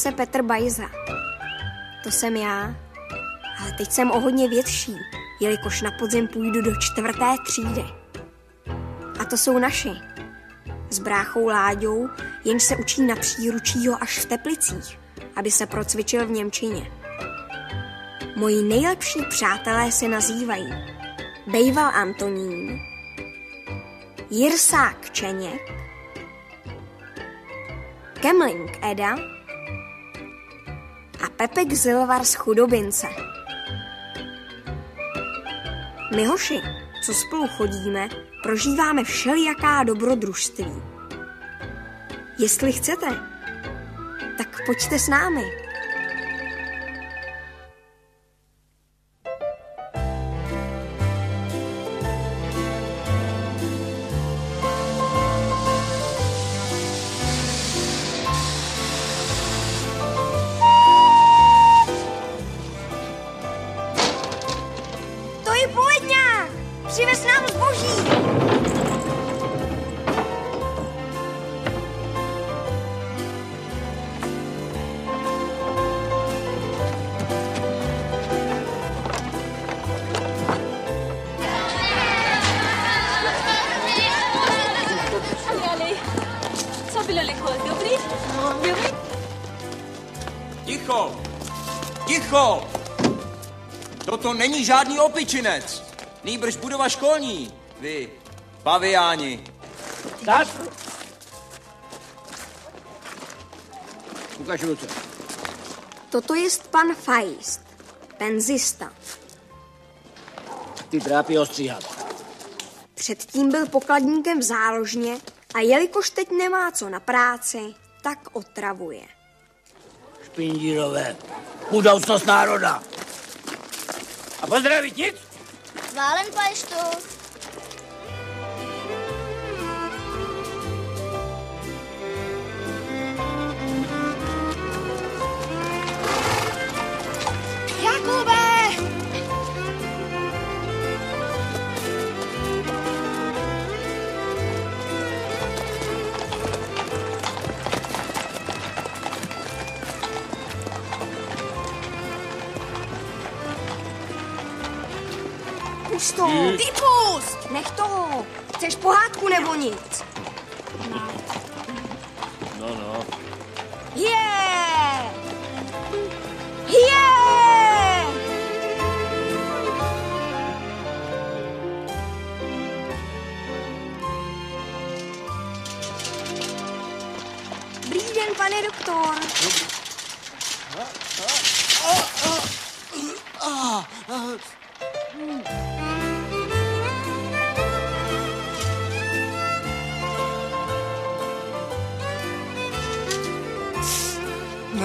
Se Petr Bajza. To jsem já. Ale teď jsem o hodně větší, jelikož na podzim půjdu do čtvrté třídy. A to jsou naši. S bráchou Láďou, jenž se učí na příručího až v Teplicích, aby se procvičil v Němčině. Moji nejlepší přátelé se nazývají Bejval Antonín, Jirsák Čeněk, Kemling Eda Pepek Zilvar z Chudobince. My hoši, co spolu chodíme, prožíváme všelijaká dobrodružství. Jestli chcete, tak pojďte s námi. Dobrý? No, dobrý. Ticho! Ticho! Toto není žádný opičinec. Nýbrž budova školní. Vy, paviáni. Tak? Ukaž ruce. Toto je pan Feist, penzista. Ty trápí ostříhat. Předtím byl pokladníkem v záložně a jelikož teď nemá co na práci, tak otravuje. Špindírové. Budoucnost národa. A pozdravit nic? Válen pajštu. Jakube! To! Vypust! Nech toho! Chceš pohádku nebo nic? No, no. Yeah! Yeah! Dobrý den, pane doktor.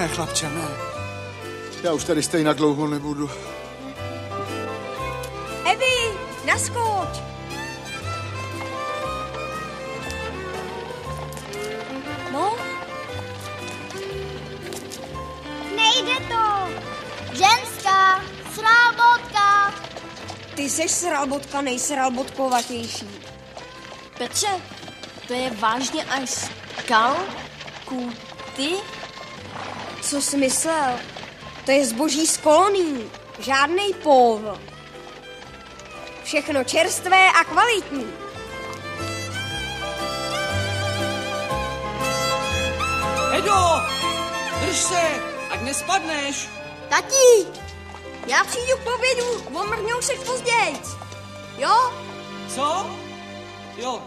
Ne, chlapče, ne. Já už tady stejně dlouho nebudu. Evi, naskoč! No, Nejde to. Ženská, srábotka. ty seš sralbotka nejsralbotkovatější. Petře, to je vážně až kal? Kuty? Co jsi myslel? To je zboží z kolonií. Žádnej pov. Všechno čerstvé a kvalitní. Edo! Drž se, ať nespadneš. Tati, já přijdu k obědu, omrhnou se později. Jo? Co? Jo,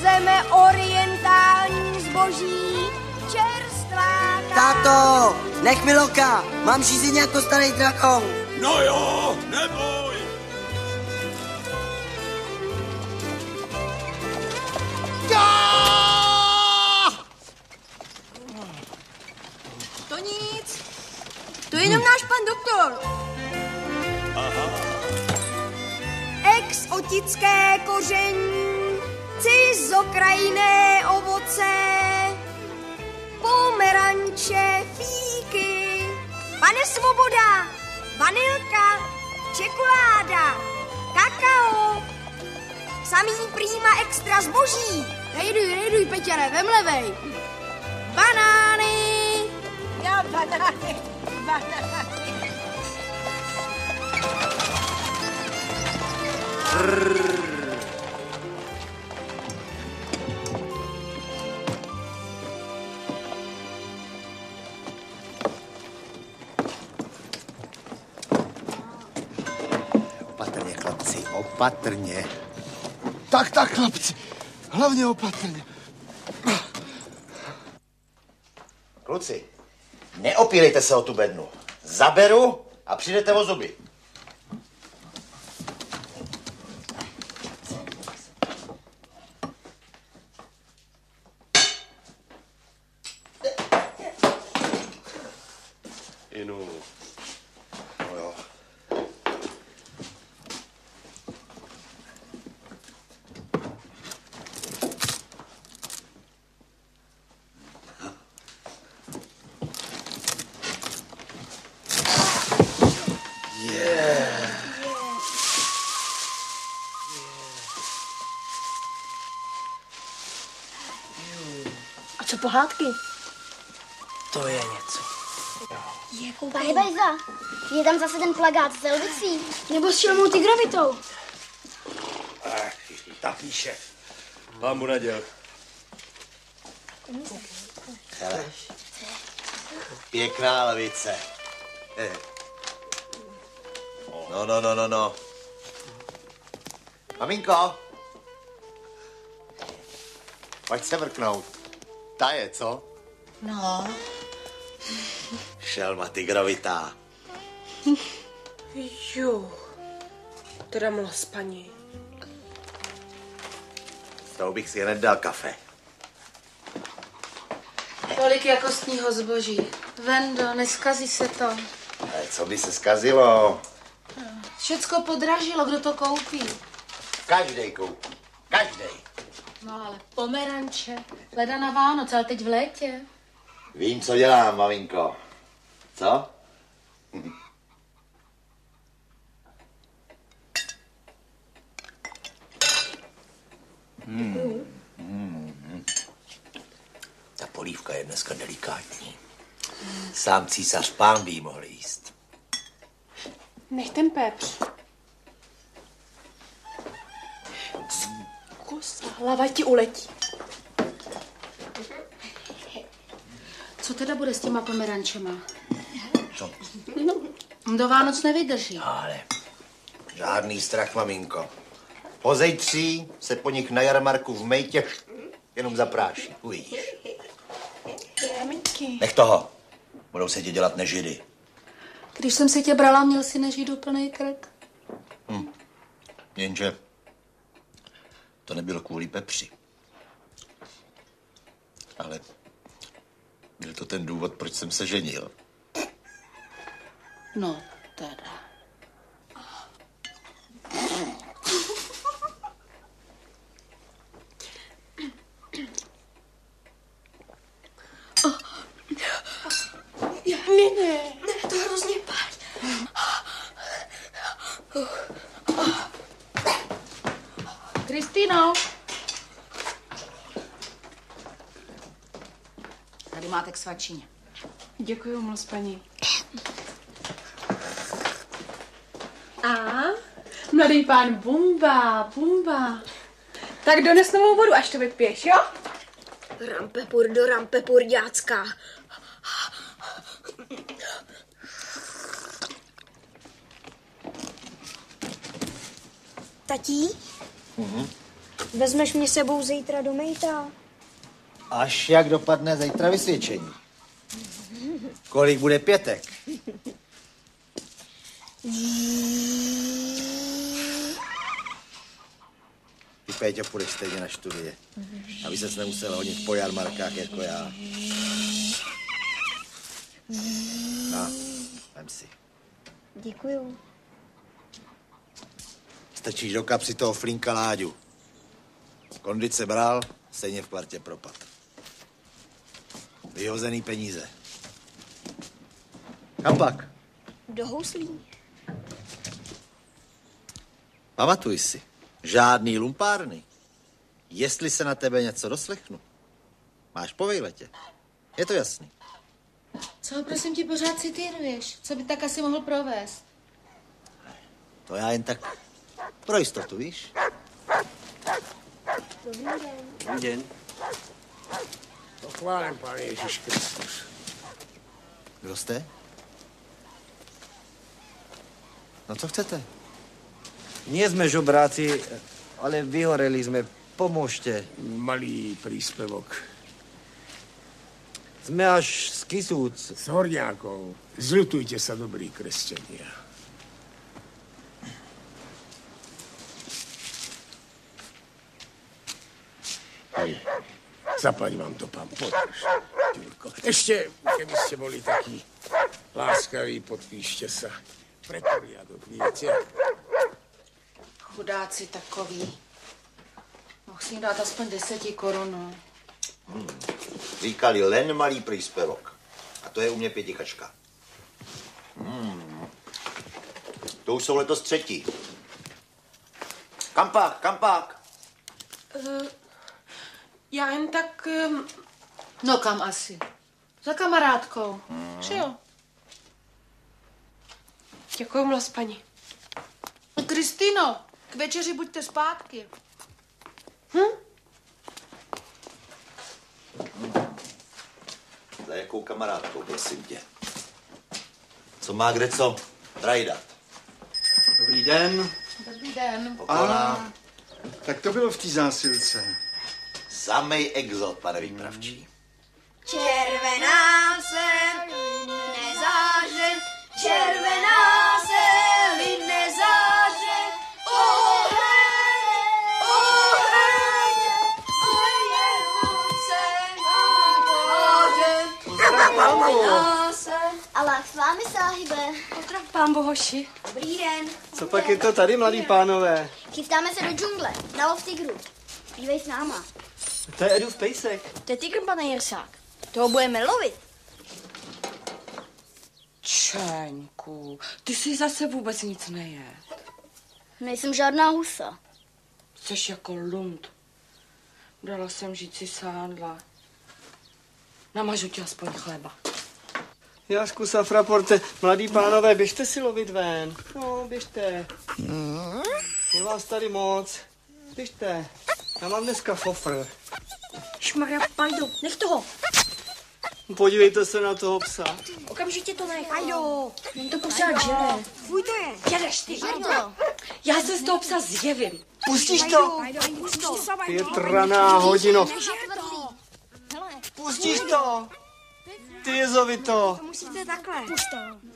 Vezeme orientální zboží, čerstvá Táto, nech mi loka, mám řízení jako starý drakon. No jo, neboj. To nic. To je jenom náš pan doktor. Ex otické koření, cizokrajné ovoce, pomeranče, fíky, pane Svoboda, vanilka, čokoláda, kakao, samý prýma extra zboží, Rejduj, rejduj, Peťane, vem levej. Banány! Já banány, banány. Opatrně, opatrně. Tak, tak, chlapci. Hlavně opatrně. Kluci, neopírejte se o tu bednu. Zaberu a přijdete o zuby. Inu. No jo. A co pohádky? To je něco. Bye, Bajza, je tam zase ten plagát s Elvicí. Nebo s šelmou tigrovitou. Ach, ta píše. Mám mu naděl. Hele. Pěkná levice. Eh. No, no, no, no, no. Maminko. Pojď se vrknout. Ta je, co? No, Šelma tygrovitá. Jo, teda mla spaní. S tou bych si hned dal kafe. Tolik jakostního zboží. Vendo, neskazí se to. Ale co by se zkazilo? Všecko podražilo, kdo to koupí. Každej koupí. Každej. No ale pomeranče, leda na Vánoce, ale teď v létě. Vím, co dělám, maminko. Co? Hmm. Hmm. Ta polívka je dneska delikátní. Sám císař pán by mohl jíst. Nech ten pepř. Kus, hlava ti uletí. Co teda bude s těma pomerančema? Co? Do Vánoc nevydrží. Ale žádný strach, maminko. Po zejtří se po nich na jarmarku v mejtě jenom zapráší. Uvidíš. Maminky. Nech toho. Budou se tě dělat nežidy. Když jsem se tě brala, měl si nežít úplný krk. Hm. Jenže to nebylo kvůli Pepři. Ale byl to ten důvod, proč jsem se ženil. No, teda. Ne, ne, ne, to hrozně pálí. Kristýno. Tady máte k svačině. Děkuji moc, paní. A? Mladý pán Bumba, Bumba. Tak dones novou vodu, až to vypiješ, jo? Rampepur do rampepur, děcka. Tatí, Mhm. Vezmeš mě sebou zítra do mejta? Až jak dopadne zítra vysvědčení. Kolik bude pětek? Ty Péťo půjdeš stejně na studie. Aby ses nemusel hodit po jarmarkách jako já. No, vem si. Děkuju. Strčíš do kapsy toho flinka Láďu. Kondice bral, stejně v kvartě propad. Vyhozený peníze. Kam pak? Do houslí. Pamatuj si, žádný lumpárny. jestli se na tebe něco doslechnu, máš po vejletě. Je to jasný. Co ho prosím ti pořád citíruješ? Co by tak asi mohl provést? To já jen tak pro jistotu, víš? Dobrý den. Dobrý den. Pochválím, pane Ježíš Kristus. Kdo jste? No co chcete? Nie sme žobráci, ale vyhoreli sme. Pomôžte. Malý príspevok. Sme až z Kisúc. S horňákov. Zľutujte sa, dobrí kresťania. Hej, zaplať vám to, pán, podrž. Ďurko. Ešte, keby ste boli takí láskaví, podpíšte sa. Pre poriadok, viete? Chudáci takový. Mohl si jim dát aspoň deseti korun. Říkali len malý příspěvok. A to je u mě pětikačka. Hmm. To už jsou letos třetí. Kampák, kampák. Uh, já jen tak... Um... No kam asi? Za kamarádkou. Hmm. Že jo? Děkuji moc, paní. Kristýno, k večeři buďte zpátky. Hm? Za jakou kamarádkou, prosím tě? Co má kde co? Drajdat. Dobrý den. Dobrý den. Poklona. Tak to bylo v té zásilce. Samej exot, pane výpravčí. Červená se nezáře, červená se nezáře, oheň, oheň, oheň se Allah s vámi, sáhibe. Pozdrav, pán Bohoši. Dobrý den. Co pak je to tady, mladí pánové? Chystáme se do džungle, na lov tygru. Dívej s náma. To je Edův pejsek. To je tygr, pane Jirsák. Toho budeme lovit. Čeňku, ty si zase vůbec nic neje. Nejsem žádná husa. Jsi jako lund. Dala jsem říci sádla. Namažu ti aspoň chleba. Jašku Safraporte, mladí pánové, běžte si lovit ven. No, běžte. Je vás tady moc. Běžte. Já mám dneska fofr. Šmarja, pajdu, nech toho. Podívejte se na toho psa. Okamžitě to nech. Ajdo, jen to pořád žere. Fuj to je. Jedeš ty. To. Já se z toho psa zjevím. Pustíš to? Větraná hodino. Pustíš to? Ty jezovito. To musíte takhle. Pust to.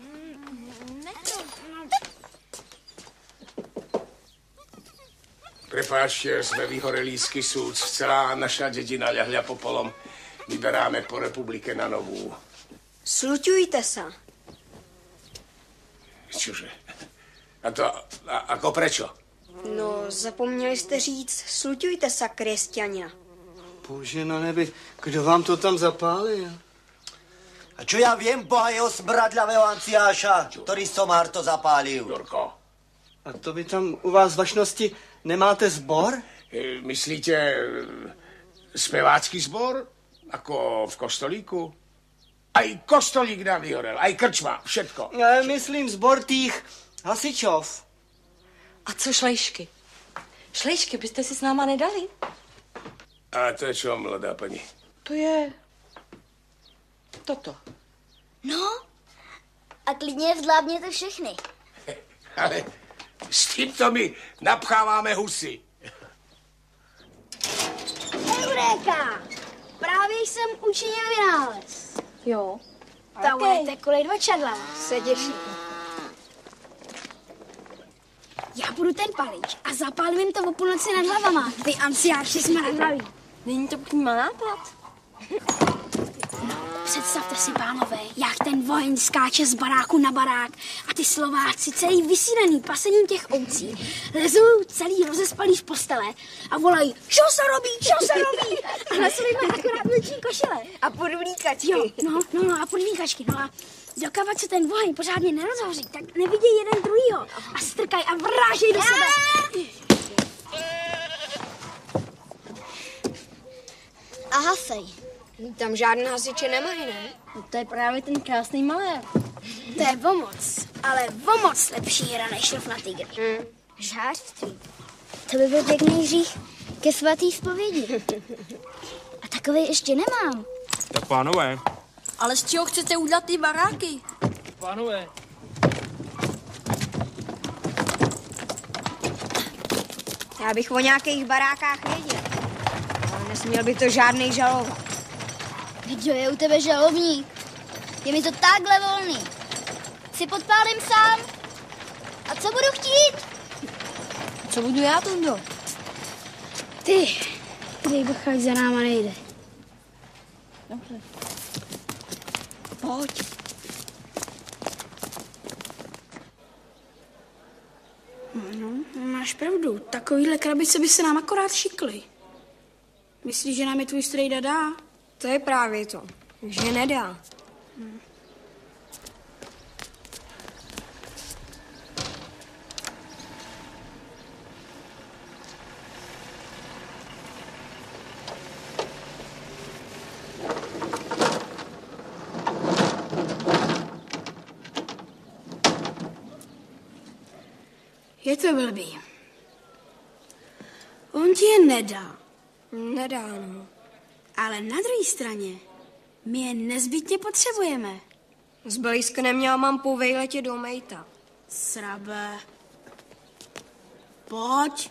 Prepáčte, jsme vyhorelí z Kisúc. Celá naša dědina ľahľa popolom. Vyberáme po republike na novú. Sluťujte se. Čože? A to, a, ako prečo? No, zapomněli jste říct, sluťujte se, křesťania. Bože na nebi, kdo vám to tam zapálil? A čo ja viem, boha jeho smradľavého anciáša, ktorý somár to zapálil? Jurko. A to vy tam u vás vašnosti nemáte zbor? E, Myslíte e, spevácky zbor? Ako v kostolíku? Aj kostolík nám vyhorel, aj krčma, všetko. Já myslím zbor tých hasičov. A co šlejšky? Šlejšky byste si s náma nedali? A to je čo, mladá paní? To je... Toto. No, a klidně zvládněte všechny. Ale s tímto my napcháváme husy. Euréka! Právě jsem učinil vynález. Jo. Ta budete kolej dva čadla. Se těší. Já budu ten palič a zapálím jim to o půlnoci nad hlavama. Vy anciáši smradlaví. Není to prýma nápad? Představte si, pánové, jak ten vojen skáče z baráku na barák a ty Slováci celý vysílený pasením těch ovcí lezou celý rozespalý v postele a volají, čo se robí, čo se robí. A na sobě má akorát vlčí košile. A podvlíkačky. Jo, no, no, no a podvlíkačky, no a dokávat se ten vojen pořádně nerozhoří, tak nevidí jeden druhýho a strkají a vrážejí do sebe. a hasej. Tam žádné hasiče nemají, ne? No to je právě ten krásný malér. To je vomoc, ale vomoc lepší hra než šlov na tygr. Hmm. Žářství. To by byl pěkný hřích ke svatý zpovědi. A takový ještě nemám. Tak pánové. Ale z čeho chcete udělat ty baráky? Pánové. Já bych o nějakých barákách věděl. Ale nesměl by to žádný žalovat. Kdo je u tebe žalovník? Je mi to takhle volný. Si podpálím sám. A co budu chtít? Co budu já, Tundo? Ty, ty bachaj za náma nejde. Dobře. Pojď. No, máš pravdu. Takovýhle krabice by se nám akorát šikly. Myslíš, že nám je tvůj strejda dá? To je právě to, že nedá. Je to blbý. On ti je nedá. Nedá, no. Ale na druhé straně my je nezbytně potřebujeme. S blízko neměla mám po vejletě do Mejta. Srabe. Pojď.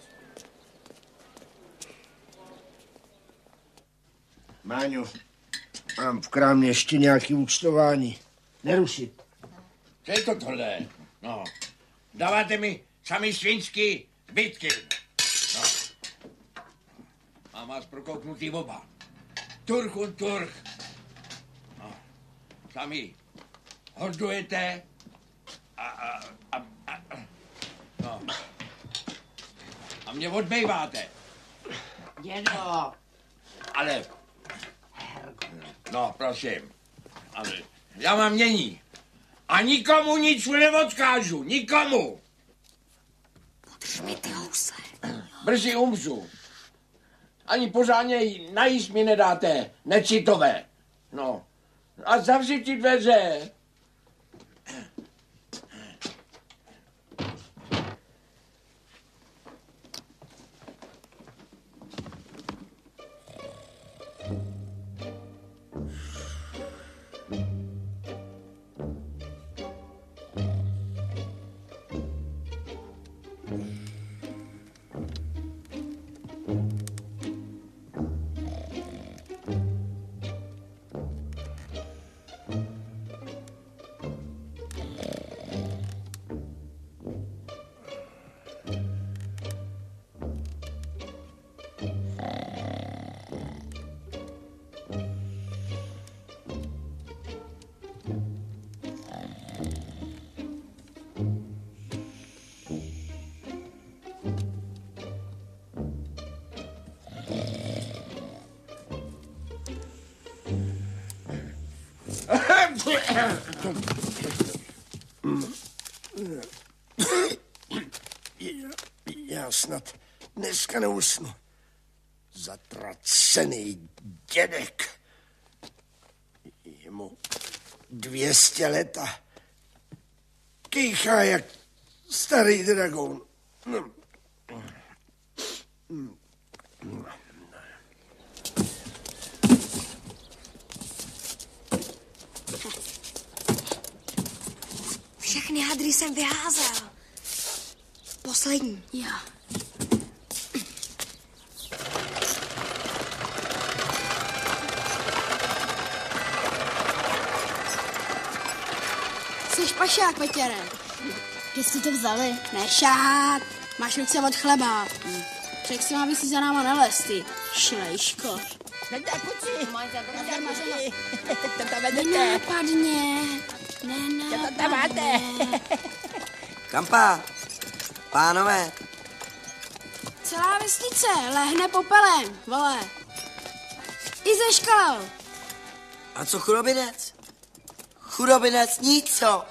Máňo, mám v krámě ještě nějaký účtování. Nerušit. Co je to tohle? No, dáváte mi sami svinský zbytky. No. Mám vás prokouknutý oba. Turch und turch. No. Sami hordujete a, a, a, a, no. a mě odbejváte. Dědo. Ale, no prosím, ale já mám mění. A nikomu nic neodkážu, nikomu. Podrž mi ty housle. Brzy umřu. Ani pořádně najíst mi nedáte, necitové. No. A zavři ti dveře. Já snad dneska neusnu. Zatracený dědek. Je mu dvěstě let a kýchá jak starý dragon. No. Všechny hadry jsem vyházel. Poslední. Já. Jsi pašák, Petěre. Kde jste to vzali? Nešát. Máš ruce od chleba. Hm. Řekl jsem, aby si za náma nelez, ty šlejško. Nenápadně. Nenápadně. Kampa, pánové, Celá vesnice lehne popelem, vole. I ze škol. a co chudobinec? Chudobinec nic, co?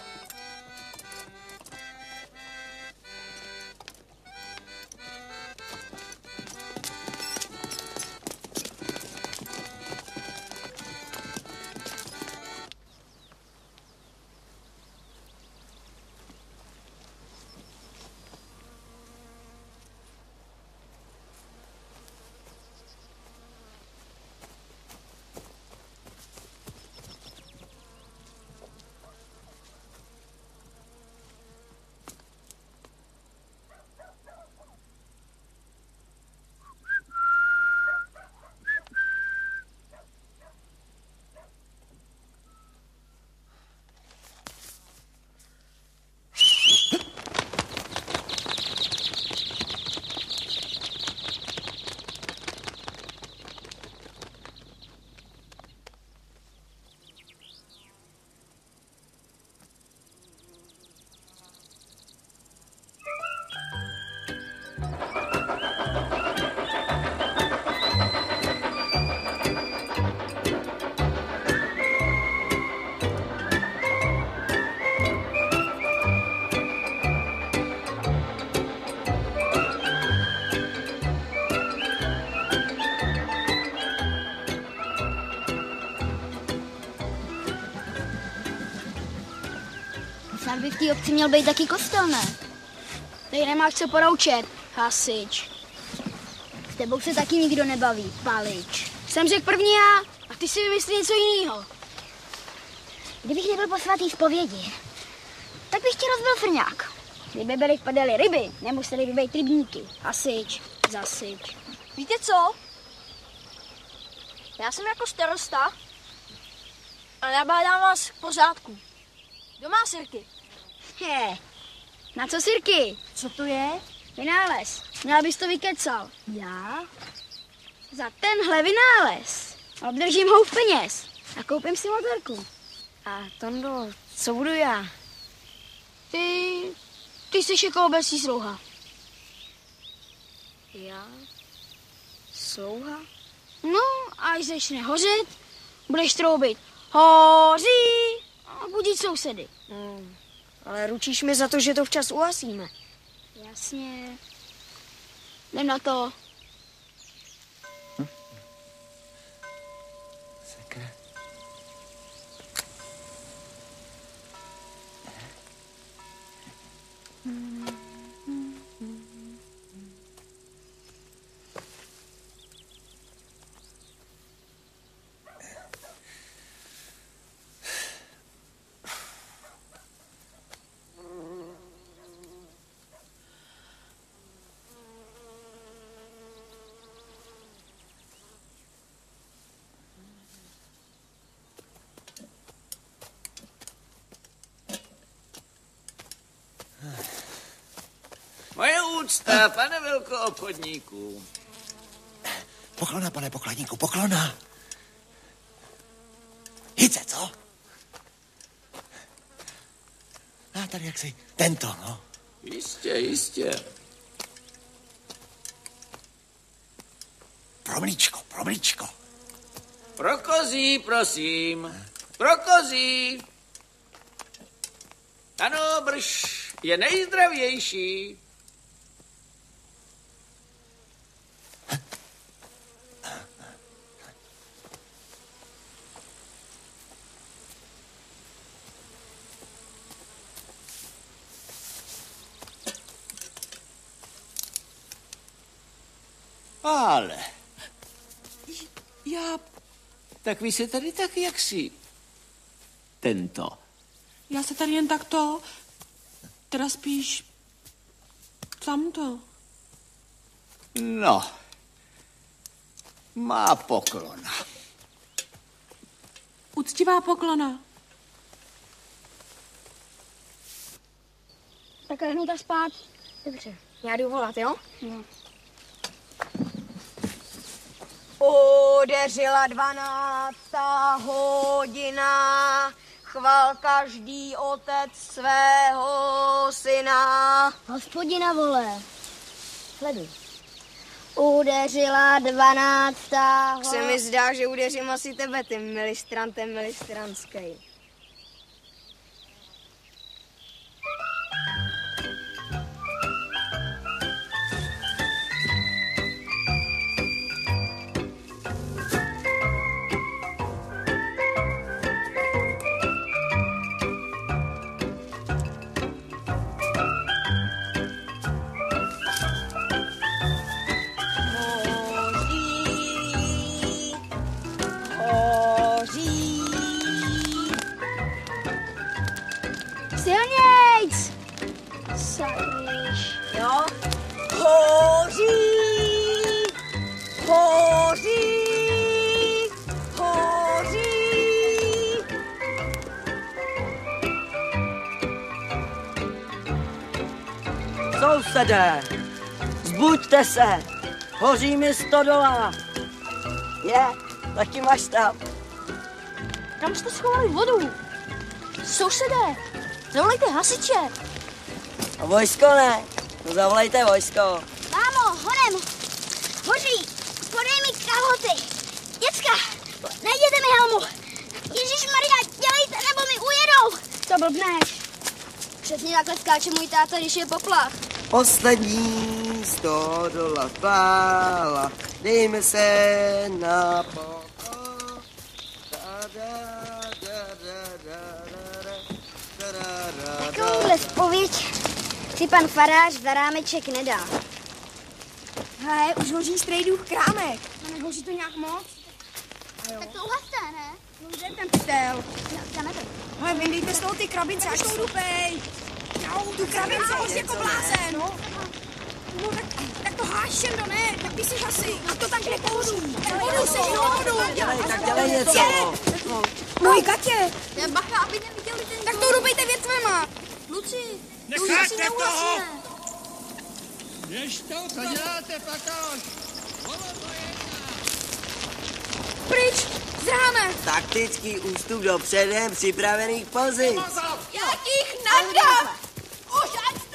Té obci měl být taky kostel, ne? Tady nemáš co poroučet, hasič. S tebou se taky nikdo nebaví, palič. Jsem řekl první já a ty si vymyslí něco jiného. Kdybych nebyl po svatý zpovědi, tak bych ti rozbil frňák. Kdyby byly prdeli ryby, nemuseli by být rybníky. Hasič, zasyč. Víte co? Já jsem jako starosta a nabádám vás k pořádku. Doma sirky. He, na co sirky? Co to je? Vynález. Měla bys to vykecal. Já? Za tenhle vynález obdržím houf peněz a koupím si motorku. A Tondo, co budu já? Ty, ty jsi jako obecní slouha. Já? Slouha? No, a až začne hořet, budeš troubit. Hoří! A budit sousedy. No, ale ručíš mi za to, že to včas uhasíme. Jasně. Jdem na to. Moje úcta, pane velkoobchodníku. Poklona, pane pokladníku, poklona. Hice, co? A tady jak si tento, no. Jistě, jistě. Pro mlíčko, pro mlíčko. Pro kozí, prosím. Pro kozí. Ano, brž je nejzdravější. Ale já, tak vy se tady tak jak si tento. Já se tady jen takto, teda spíš tamto. No, má poklona. Uctivá poklona. Tak lehnu a spát. Dobře, já jdu volat, jo? No. Udeřila dvanáctá hodina, chval každý otec svého syna. Hospodina vole. Sleduj. Udeřila dvanáctá Tak se mi zdá, že udeřím asi tebe, ty milistrantem milistranský. Zbuďte se, hoří mi stodola. Je, taky máš tam. Kam jste schovali vodu? Sousedé, zavolejte hasiče. A vojsko ne, no zavolejte vojsko. Mámo, honem, hoří, podej mi kalhoty. Děcka, najděte mi helmu. Ježíš Maria, dělejte, nebo mi ujedou. To blbneš. Přesně takhle skáče můj táta, když je poplach. Poslední místo dola pála, dejme se na. Takovouhle zpověď si pan farář za rámeček nedá. Hele, už hoří strejdův krámek. No nehoří to nějak moc? Jo. Tak to uhaste, ne? No kde je ten ptel? No. Hele, vyndejte z toho ty krabice, až jsou dupej. Jau, tu krabici hoří jako blázen. No. No tak, tak to háš, Šendo, ne, tak ty si hasi. No to tak nepohodu. Nepohodu se. Dělej, tak dělej něco. No i Katě. Já bacha, aby neviděli ten... Tak to dupejte věcvema. Luci, Necháte toho! Běž to, co děláte, pakáš? Pryč, zráme. Taktický ústup do předem připravených pozic. Jakých nadám? Už ať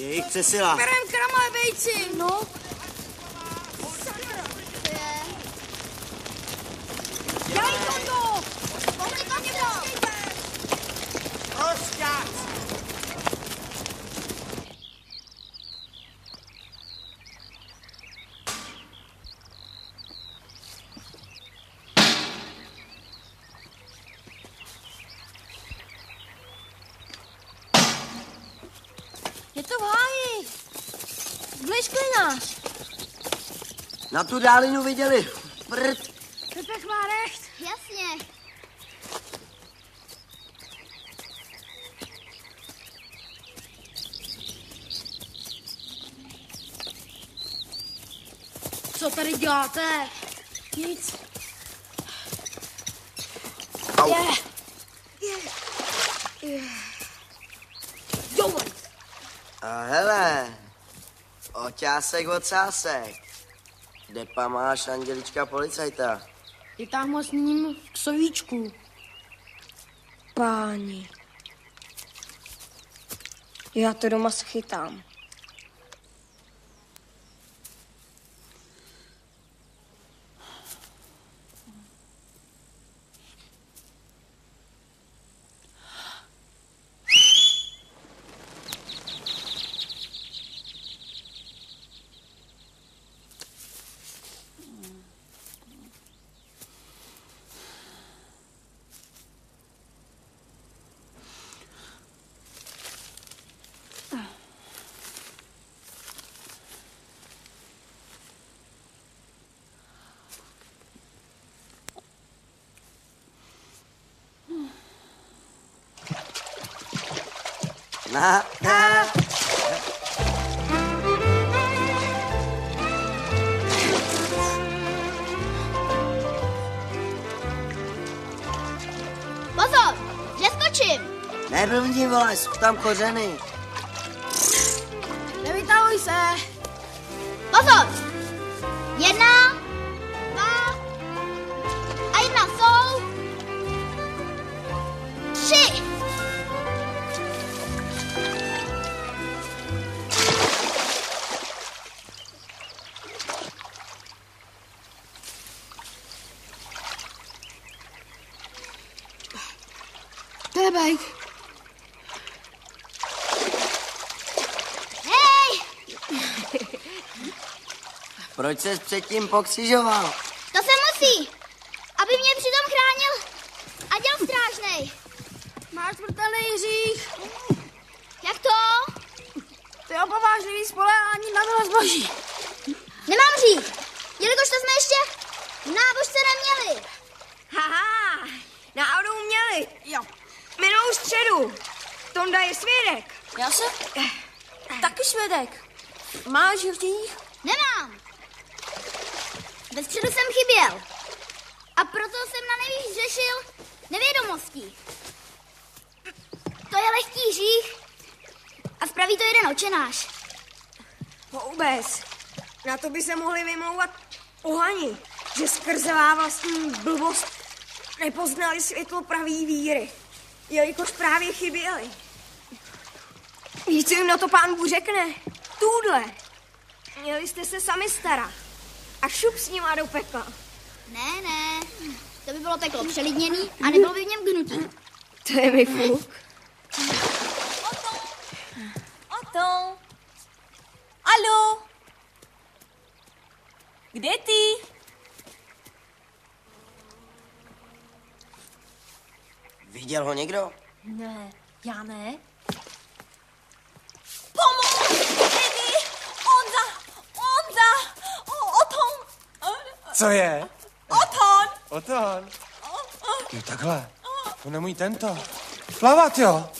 jste pryč. Je jich přesila. Berem kramové vejci. No. Dělej to! Pojďte tam někdo! Rozkaz! Je to v háji. Zbližkli nás. Na tu dálinu viděli. Prd. Pepek má recht. Jasně. Co tady děláte? Nic. Au. Je. Je. Je. Jo. A hele, oťásek ocásek. Kde pa máš Andělička policajta? Je tam s ním v ksovíčku. Páni. Já to doma schytám. Na, na. Pozor, neskočím. Neblbni, vole, jsou tam kořeny. Proč ses předtím pokřižoval? to se musí, aby mě přitom chránil Aděl strážnej. Máš smrtelný Jiřích. Jak to? To je opovážlivý spolehání na milost boží. Nemám říct, jelikož to jsme ještě v nábožce neměli. Haha, náhodou měli. Jo. Minulou středu. Tonda je svědek. Já jsem taky svědek. Máš Jiřích? Nemám. Ve středu jsem chyběl. A proto jsem na nejvíc řešil nevědomostí. To je lehký hřích a spraví to jeden očenáš. Vůbec. Na to by se mohli vymlouvat pohani, že skrzevá vlastní blbost nepoznali světlo pravý víry, jelikož právě chyběli. Víš, co jim na to pán Bůh řekne? Tůdle. Měli jste se sami starat. A šup s nima do pekla. Ne, ne. To by bylo peklo přelidněný a nebylo by v něm gnutí. To je mi fuk. Oto. Alo. Kde ty? Viděl ho někdo? Ne, já ne. Co je? Oton! Oton. Jo, takhle. To nemůj tento. Plavat, jo?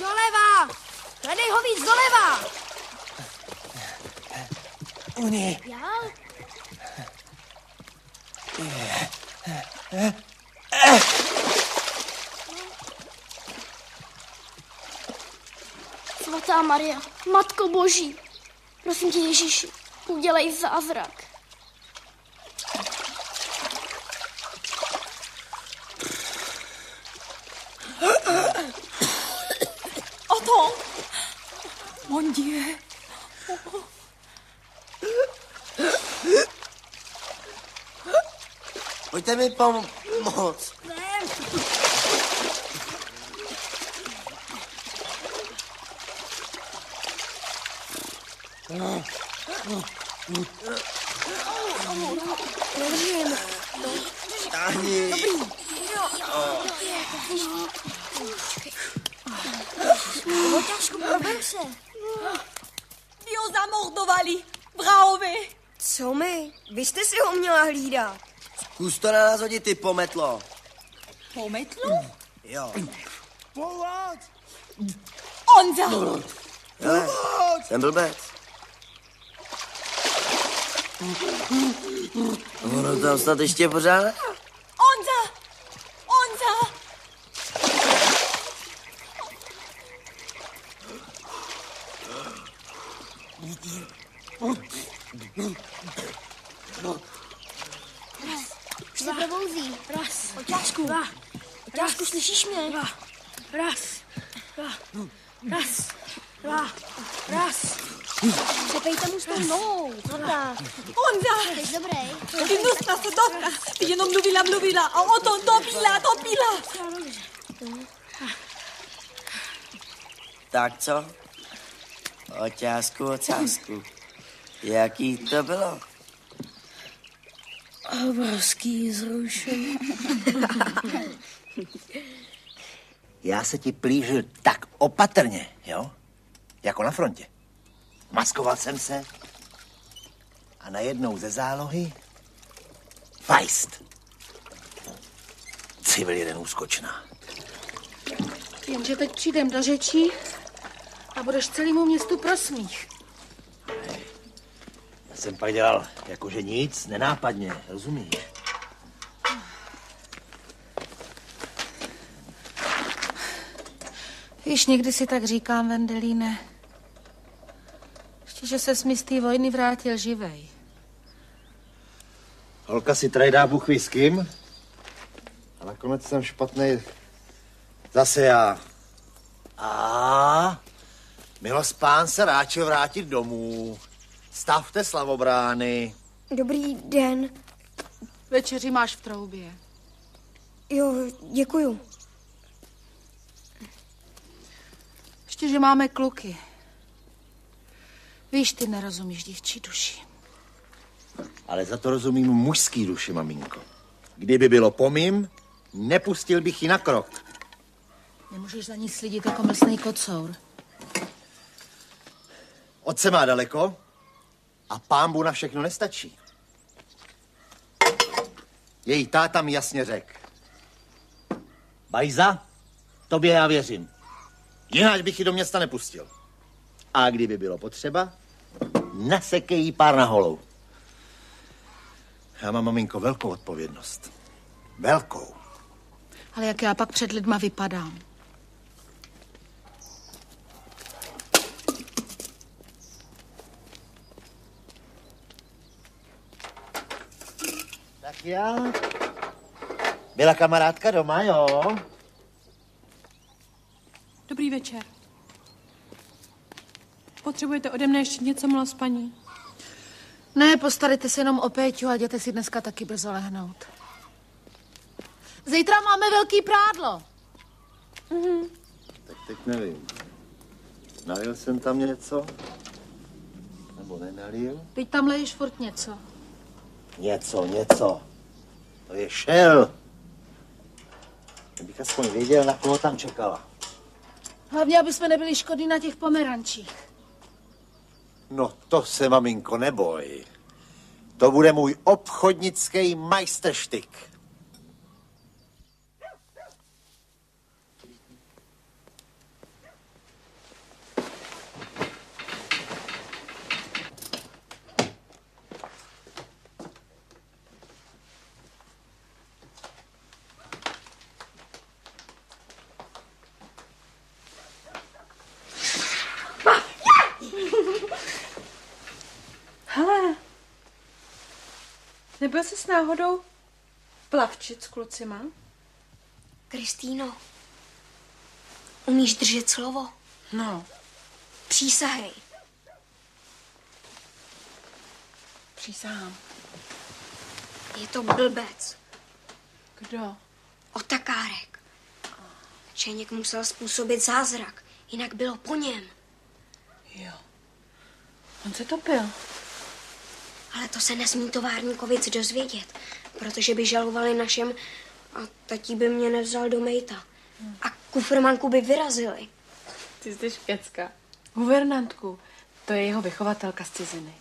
Doleva! Hledej ho víc doleva! Uni. Já? Maria, Matko Boží, prosím tě Ježíši, udělej zázrak. Oton! Mon Dieu! Pojďte mi pomoct. Nevím. Táhni. Oťášku, prober se. Vy ho zamordovali, vrahové. Co my? Vy jste si ho měla hlídat. Zkus to na nás hodit, ty pometlo. Pometlo? Jo. Pomoc! Onza! Hele, jsem blbec. Ono tam snad ještě pořád? Onza! Onza! Už se probouzí. Raz. Oťášku. Dva. Oťášku, slyšíš mě? Dva. Raz. Dva. Raz. Dva. Raz. Přepejte mu s tou nohou. Dobrá. Onza! Jsi dobrý. Ty hnusná sodovka! Ty jenom mluvila, mluvila a o tom topila, topila! Tak co? Oťázku, ocásku. Jaký to bylo? Obrovský zrušení. Já se ti plížil tak opatrně, jo? Jako na frontě. Maskoval jsem se a najednou ze zálohy Feist. Civil jeden úskočná. Jenže teď přijdem do řečí a budeš celému městu prosmích. Já jsem pak dělal jakože nic, nenápadně, rozumíš? Víš, někdy si tak říkám, Vendelíne. Ještě, že se mi z té vojny vrátil živej. Holka si trajdá Bůh ví s kým. A nakonec jsem špatný zase já. A milost pán se ráčil vrátit domů. Stavte slavobrány. Dobrý den. Večeři máš v troubě. Jo, děkuju. Ještě, že máme kluky. Víš, ty nerozumíš dívčí duši. Ale za to rozumím mužský duši, maminko. Kdyby bylo po mým, nepustil bych ji na krok. Nemůžeš za ní slidit jako mlsný kocour. Otce má daleko a pámbu na všechno nestačí. Její táta mi jasně řekl. Bajza, tobě já věřím. Jinak bych ji do města nepustil. A kdyby bylo potřeba, nasekej jí pár na holou. Já mám, maminko, velkou odpovědnost. Velkou. Ale jak já pak před lidma vypadám. Tak já... Byla kamarádka doma, jo? Dobrý večer. Potřebujete ode mne ještě něco, milá paní? Ne, postarejte se jenom o Péťu a jděte si dneska taky brzo lehnout. Zítra máme velký prádlo. Mhm. Tak teď nevím. Nalil jsem tam něco? Nebo nenalil? Teď tam leješ furt něco. Něco, něco. To je šel. Kdybych aspoň věděl, na koho tam čekala. Hlavně, aby jsme nebyli škodní na těch pomerančích. No to se, maminko, neboj. To bude můj obchodnický majsterštyk. Nebyl jsi s náhodou plavčit s klucima? Kristýno, umíš držet slovo? No. Přísahej. Přísahám. Je to blbec. Kdo? Otakárek. Čeněk musel způsobit zázrak, jinak bylo po něm. Jo. On se topil. Ale to se nesmí továrníkovic dozvědět, protože by žalovali našem a tatí by mě nevzal do mejta. A kufrmanku by vyrazili. Ty jsi špěcka. Guvernantku. To je jeho vychovatelka z ciziny.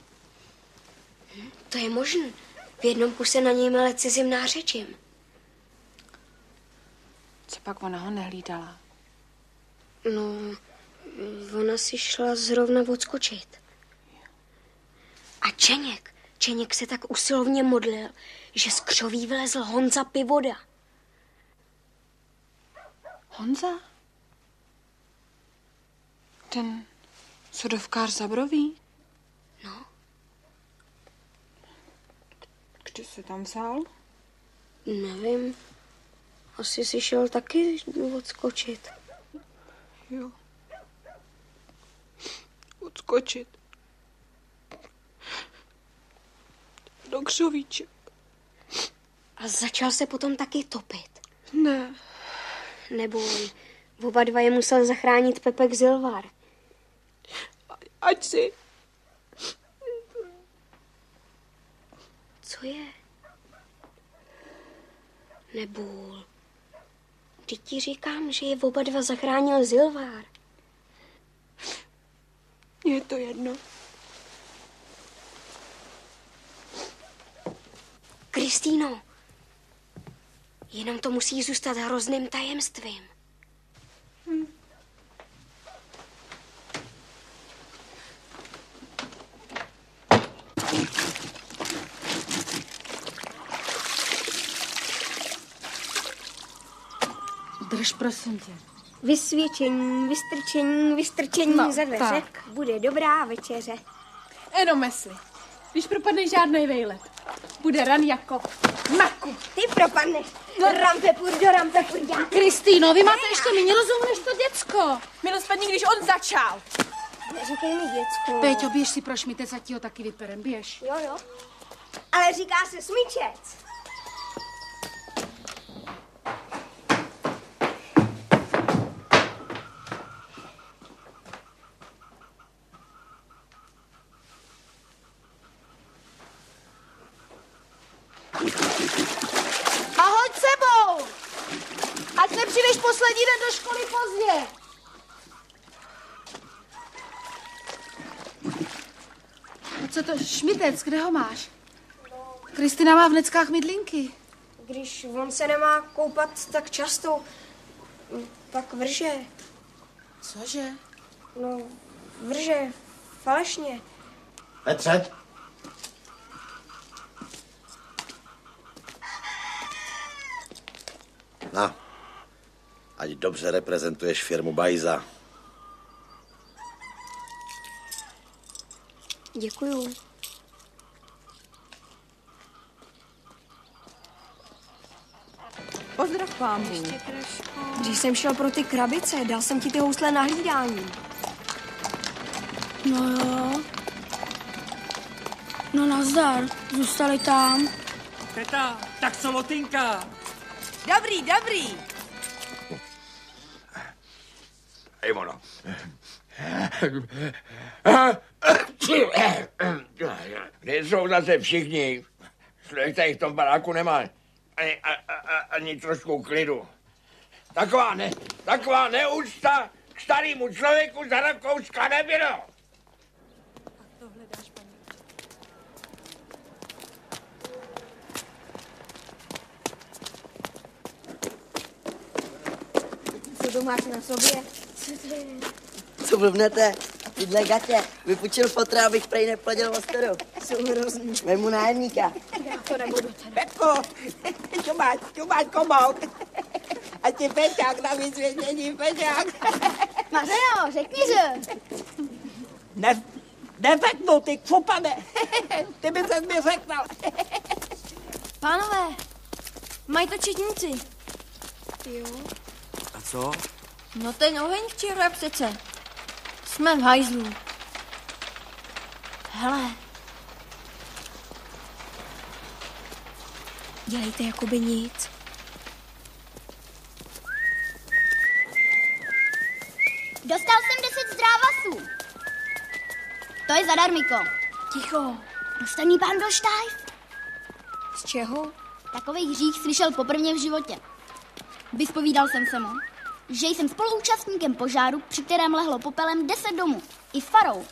To je možné. V jednom kuse na něj mele cizím nářečím. Co pak ona ho nehlídala? No, ona si šla zrovna odskočit. A Čeněk, Čeněk se tak usilovně modlil, že z křoví vylezl Honza Pivoda. Honza? Ten sodovkář Zabroví? No. Kdy se tam vzal? Nevím. Asi si šel taky odskočit. Jo. Odskočit. Do křovíče. A začal se potom taky topit. Ne. Neboj, oba dva je musel zachránit Pepek Zilvar. Ať si. Co je? Nebůl. Teď ti říkám, že je oba dva zachránil Zilvár. Je to jedno. Kristýno, jenom to musí zůstat hrozným tajemstvím. Drž, prosím tě. Vysvědčení, vystrčení, vystrčení No, za dveře. tak. Bude dobrá večeře. Jenom mysli. Když propadne žádný vejlet, bude ran jako maku. Ty propadneš. Rampe pur do rampe pur já. Kristýno, vy máte ještě méně rozumu než to děcko. Milost spadni, když on začal. Neříkej mi děcko. Péťo, běž si pro šmitec, ať ti ho taky vyperem, běž. Jo, jo. Ale říká se smyčec. A hoď sebou! Ať nepřijdeš poslední den do školy pozdě. A šmitec, kde ho máš? Kristina má v neckách mydlinky. Když on se nemá koupat tak často, pak vrže. Cože? No, vrže. Falešně. Petře? Na, ať dobře reprezentuješ firmu Bajza. Děkuju. Pozdrav pámu. Když jsem šel pro ty krabice, dal jsem ti ty housle na hlídání. No jo. No nazdar, zůstali tam. Teta, tak co lotinka? Dobrý, dobrý. Hej, ono. Kde jsou zase všichni? Člověk tady v tom baráku nemá ani, a, a, ani trošku klidu. Taková, ne, taková neúcta k starému člověku za Rakouska nebylo. Co to máš na sobě? Co to je? Co blbnete? Tyhle gatě vypučil fotra, abych prej nepladil osteru. Jsou hrozný. Vemu nájemníka. Já to nebudu teda. Petko, čo máš, čo máš komout? A ti Peťák na vysvětlení, Peťák. Mařeno, řekni, že... Ne, neřeknu, ty kfupane. Ty by se mi řekl. Pánové, mají to četníci. Jo. A co? No ten oheň včera přece. Jsme v hajzlu. Hele, Dělejte jakoby nic. Dostal jsem 10 zdrávasů. To je zadarmiko. Ticho. Dostaný pán byl štajf. Z čeho? Takový hřích slyšel poprvé v životě. Vyspovídal jsem se mu, že jsem spoluúčastníkem požáru, při kterém lehlo popelem 10 domů. I farou.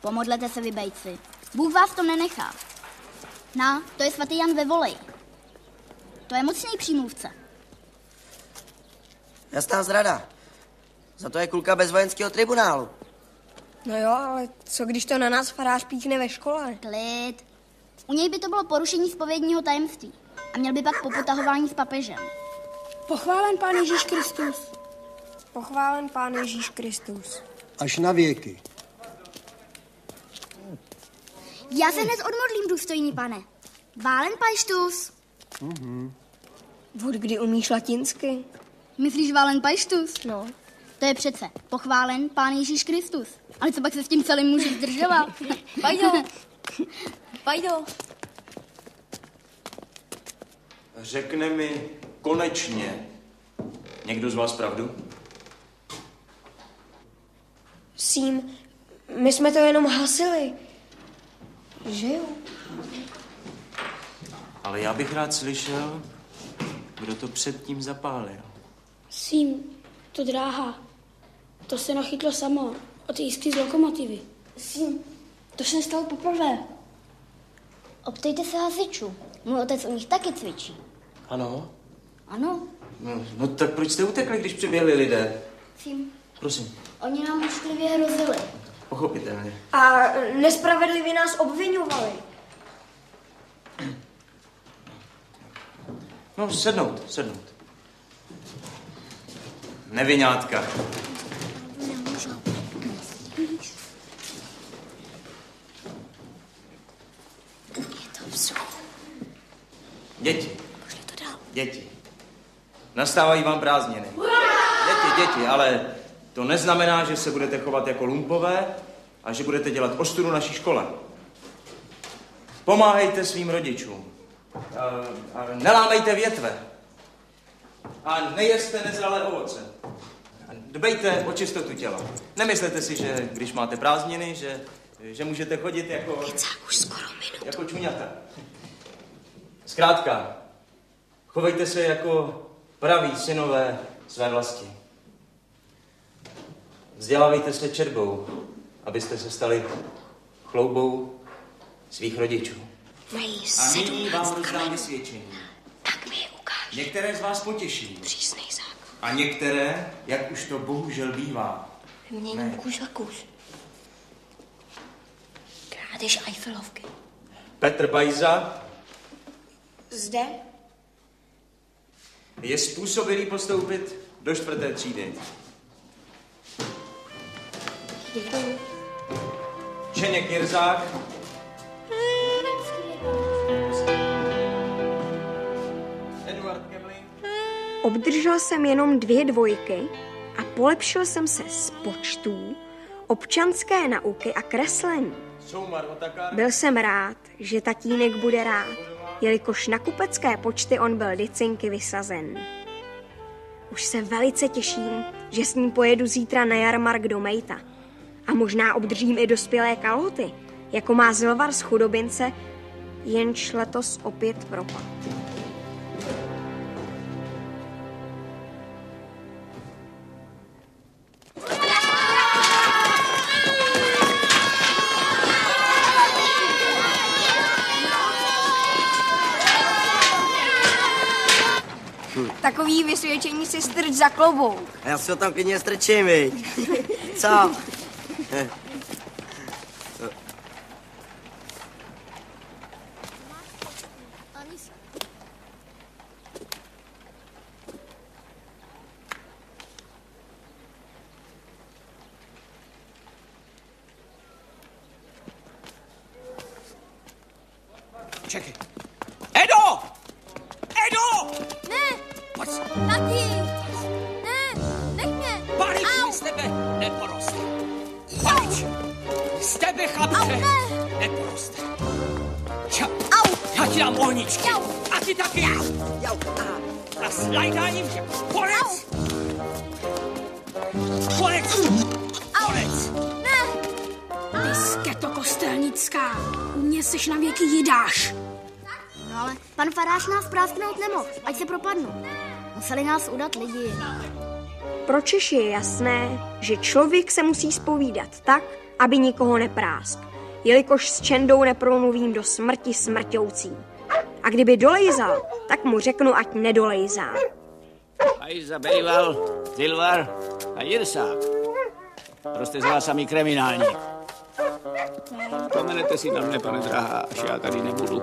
Pomodlete se, vy bejci. Bůh vás to nenechá. Na, to je svatý Jan ve volej. To je mocný přímluvce. Jasná zrada. Za to je kulka bez vojenského tribunálu. No jo, ale co když to na nás farář píchne ve škole? Klid. U něj by to bylo porušení spovědního tajemství. A měl by pak popotahování s papežem. Pochválen Pán Ježíš Kristus. Pochválen Pán Ježíš Kristus. Až na věky. Já se hned odmodlím, důstojný pane. Válen pajštus. Mhm. Od kdy umíš latinsky? Myslíš válen pajštus? No. To je přece pochválen Pán Ježíš Kristus. Ale co pak se s tím celým může zdržovat? Pajdo, Pajdo, Řekne mi konečně někdo z vás pravdu? Sím, my jsme to jenom hasili. Že jo? Ale já bych rád slyšel, kdo to předtím zapálil. Sím, to dráha. To se nachytlo samo od jiskry z lokomotivy. Sím, to se stalo poprvé. Optejte se hasičů. Můj otec u nich taky cvičí. Ano? Ano, No, no tak proč jste utekli, když přiběhli lidé? Sím, Prosím, oni nám ošklivě hrozili. pochopitelně. A nespravedlivě nás obvinovali. No, sednout, sednout. Nevinátka. Děti. Děti. Nastávají vám prázdniny. Děti, děti, ale to neznamená, že se budete chovat jako lumpové a že budete dělat ostudu naší škole. Pomáhejte svým rodičům. A, a nelámejte větve. A nejeste nezralé ovoce. A dbejte o čistotu těla. Nemyslete si, že když máte prázdniny, že, že můžete chodit jako... už skoro minutu. Jako čuňata. Zkrátka, chovejte se jako praví synové své vlasti. Vzdělávejte se čerbou, abyste se stali chloubou svých rodičů. Mají A nyní vám rozdám vysvědčení. Tak mi je ukáž. Některé z vás potěší. Přísnej zákon. A některé, jak už to bohužel bývá. Vyměním kus za kus. Krádež Eiffelovky. Petr Bajza Zde? je způsobilý postoupit do čtvrté třídy. Děkuji. Čeněk Jirzák Eduard Obdržel jsem jenom dvě dvojky a polepšil jsem se z počtů, občanské nauky a kreslení. Byl jsem rád, že tatínek bude rád, jelikož na kupecké počty on byl dicinky vysazen. Už se velice těším, že s ním pojedu zítra na jarmark do Mejta. A možná obdržím i dospělé kalhoty, jako má Zilvar z chudobince, jenž letos opět propad. takový vysvědčení si strč za klobouk. A já si ho tam klidně strčím, viď? Co? 嗯。Nás udat lidi. Pro Češi je jasné, že člověk se musí spovídat tak, aby nikoho neprásk, jelikož s Čendou nepromluvím do smrti smrťoucí. A kdyby dolejzal, tak mu řeknu, ať nedolejzá. Hajza, Bejval, Tilvar a Jirsák. Prostě z vás sami kriminální. Vzpomenete si na mne, pane drahá, až já tady nebudu.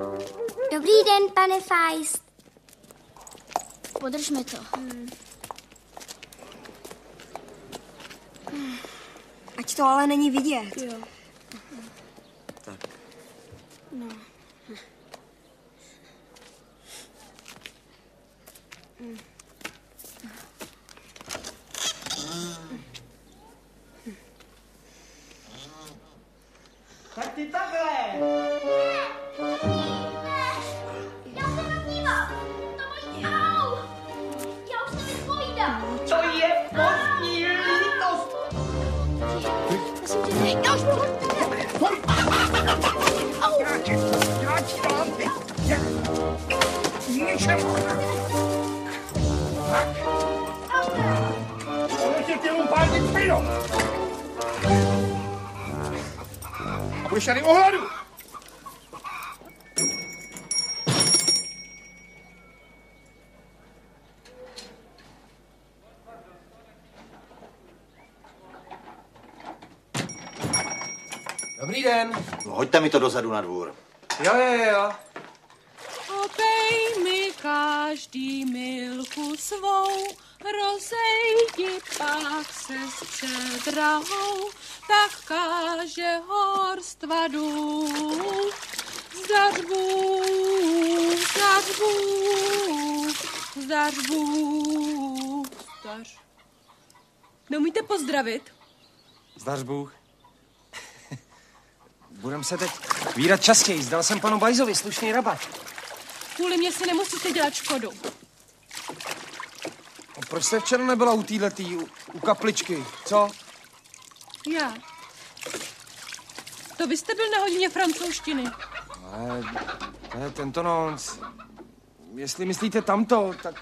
Dobrý den, pane Feist. Podrž mi to. Ať to ale není vidět. Jo. Tak. No. Hoďte mi to dozadu na dvůr. Jo, jo, jo. Opej mi každý milku svou, rozejdi pak se s drahou, tak káže horstva důl. Zdař Bůh, zdař Bůh, zdař Bůh, zdař. Neumíte pozdravit? Zdař Bůh. Budem se teď vírat častěji. Zdal jsem panu Bajzovi slušný rabat. Kvůli mě si nemusíte dělat škodu. A proč jste včera nebyla u této, u, u kapličky, co? Já. To vy jste byl na hodině francouzštiny. Ale to je tento noc. Jestli myslíte tamto, tak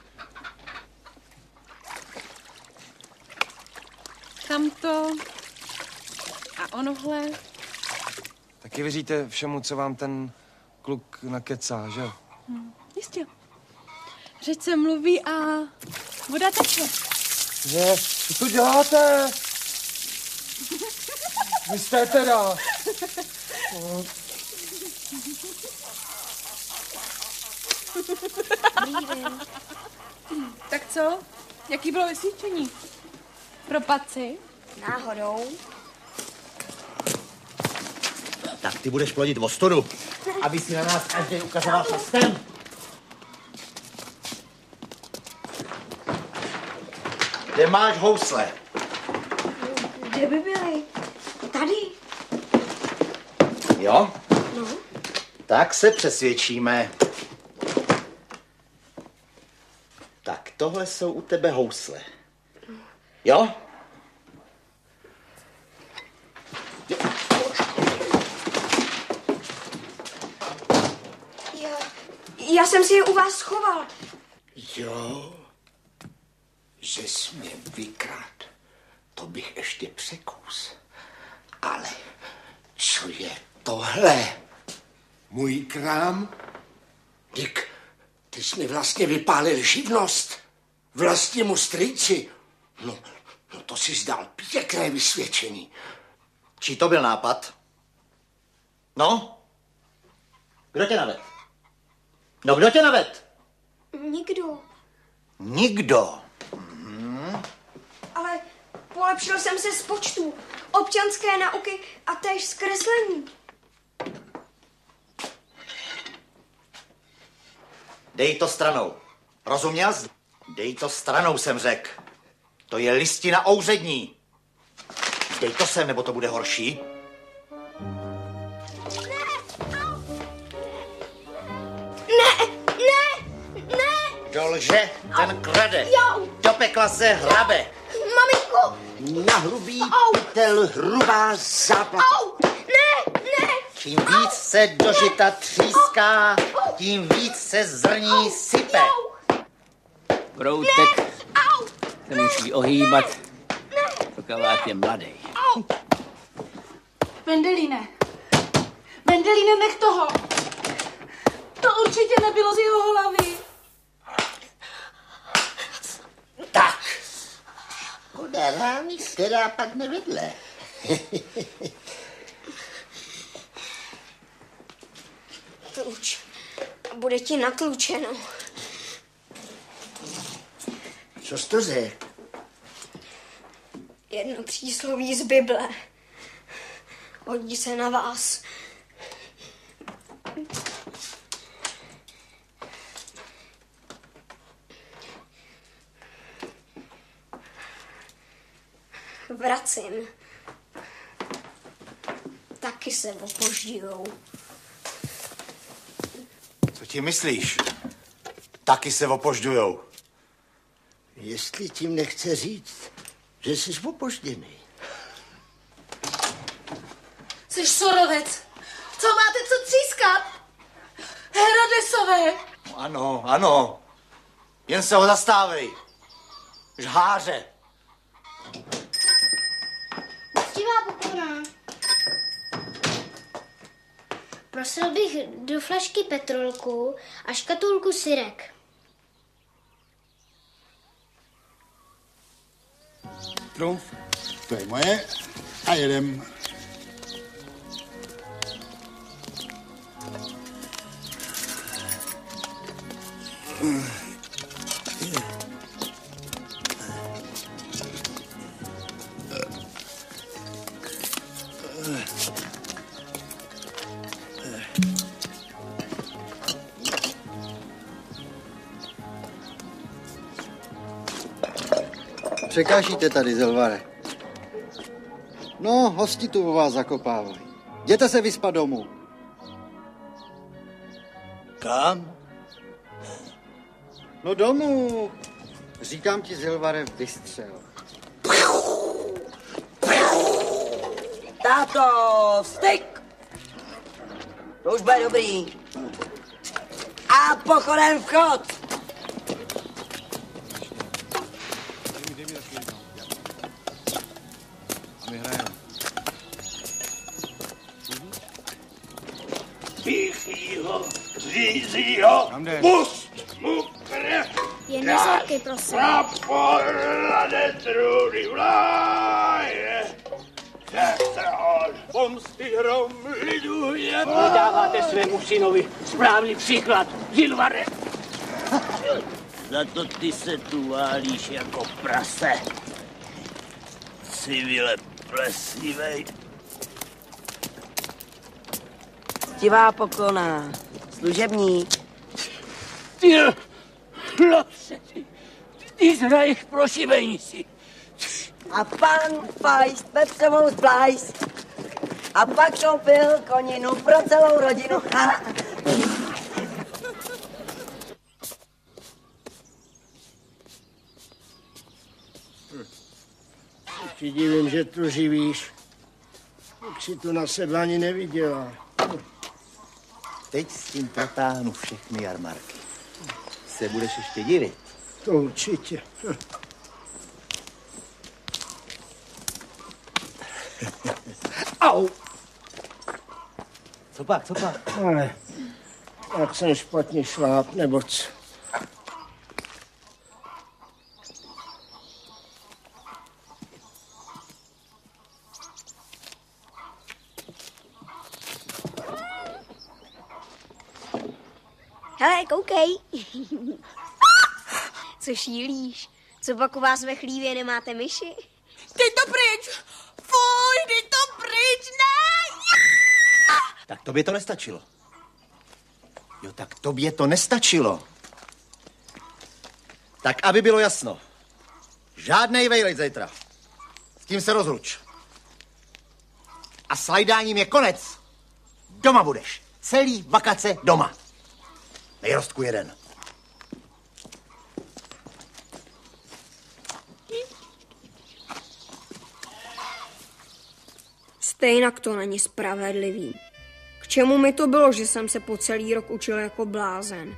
Tamto a onohle. Taky věříte všemu, co vám ten kluk nakecá, že jo? Hm, jistě. Řece mluví a voda teče. Že, co to děláte? Vy jste teda. Tak co? Jaký bylo vysvědčení? Propadci? Náhodou. Tak ty budeš plodit ostoru, aby si na nás každý ukazoval prstem. Kde máš housle? Kde by byli? Tady. Jo? No. Tak se přesvědčíme. Tak, tohle jsou u tebe housle. Jo? Já jsem si je u vás schoval. Jo, že jsi mě vykrát, to bych ještě překus. Ale co je tohle? Můj krám? Dick, ty jsi mi vlastně vypálil živnost. Vlastnímu strýci? No, no to si zdal pěkné vysvědčení. Čí to byl nápad? No? Kdo tě naved? No kdo tě naved? Nikdo. Nikdo. Ale polepšil jsem se z počtu, občanské nauky a též zkreslení. Dej to stranou. Rozuměl jsi? Dej to stranou, jsem řekl. To je listina ouřední. Dej to sem, nebo to bude horší. Lže, ten krade. Do pekla se hrabe. maminko, Na hrubý pytel hrubá záplata. au, ne, ne, Čím víc se do žita tříská, tím víc se zrní sype. Broutek se musí ohýbat, dokud je mladý. Vendelíne. Vendelíne, nech toho. To určitě nebylo z jeho hlavy. Tak. Škoda rány, která pak nevedle. Kluč. Bude ti natlučeno. Co jsi to řekl? Jedno přísloví z Bible. Hodí se na vás. Vracím. Taky se opožďujou. Co ti myslíš? Taky se opožďujou. Jestli tím nechce říct, že jsi opožděný. Jsi sorovec. Co máte co třískat? Herodesové. No Ano, ano. Jen se ho zastávej. Žháře. Pokona. Prosil bych do flašky petrolku a škatulku syrek. Trumf, to je moje a jedem. Překážíte tady, Zelvare. No, hosti tu u vás zakopávají. Jděte se vyspat domů. Kam? No domů. Říkám ti, Zilvare, vystřel. Táto, styk! To už bude dobrý. A pochodem vchod! Jdeš? pust mu krev. Jen nezorky, prosím. Na porlade trůny vláje. Chce on pomsty hrom lidu je. Dáváte svému synovi správný příklad, Zilvare. Za to ty se tu válíš jako prase. Civile plesnivej. Stivá pokona. Služebník. Ty chlapce, ty, ty zhraješ pro šibenici. A pan Fajs pepřovou splajs. A pak koupil koninu pro celou rodinu. Ti divím, že tu živíš. Už si tu na sebe ani neviděla. Teď s tím protáhnu všechny jarmarky. Se budeš ještě divit. To určitě. Au! Co pak, co pak? Ale jak jsem špatně šláp, nebo co? Hele, koukej. Co šílíš? Co pak u vás ve chlívě nemáte myši? Dej to pryč! Fuj, dej to pryč, ne! Tak tobě to nestačilo. Jo, tak tobě to nestačilo. Tak aby bylo jasno. Žádnej vejlej zítra. S tím se rozluč. A s lajdáním je konec. Doma budeš. Celý vakace doma. Nejrostku jeden. Stejnak to není spravedlivý. K čemu mi to bylo, že jsem se po celý rok učil jako blázen?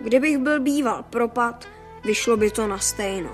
Kdybych byl býval propad, vyšlo by to na stejno.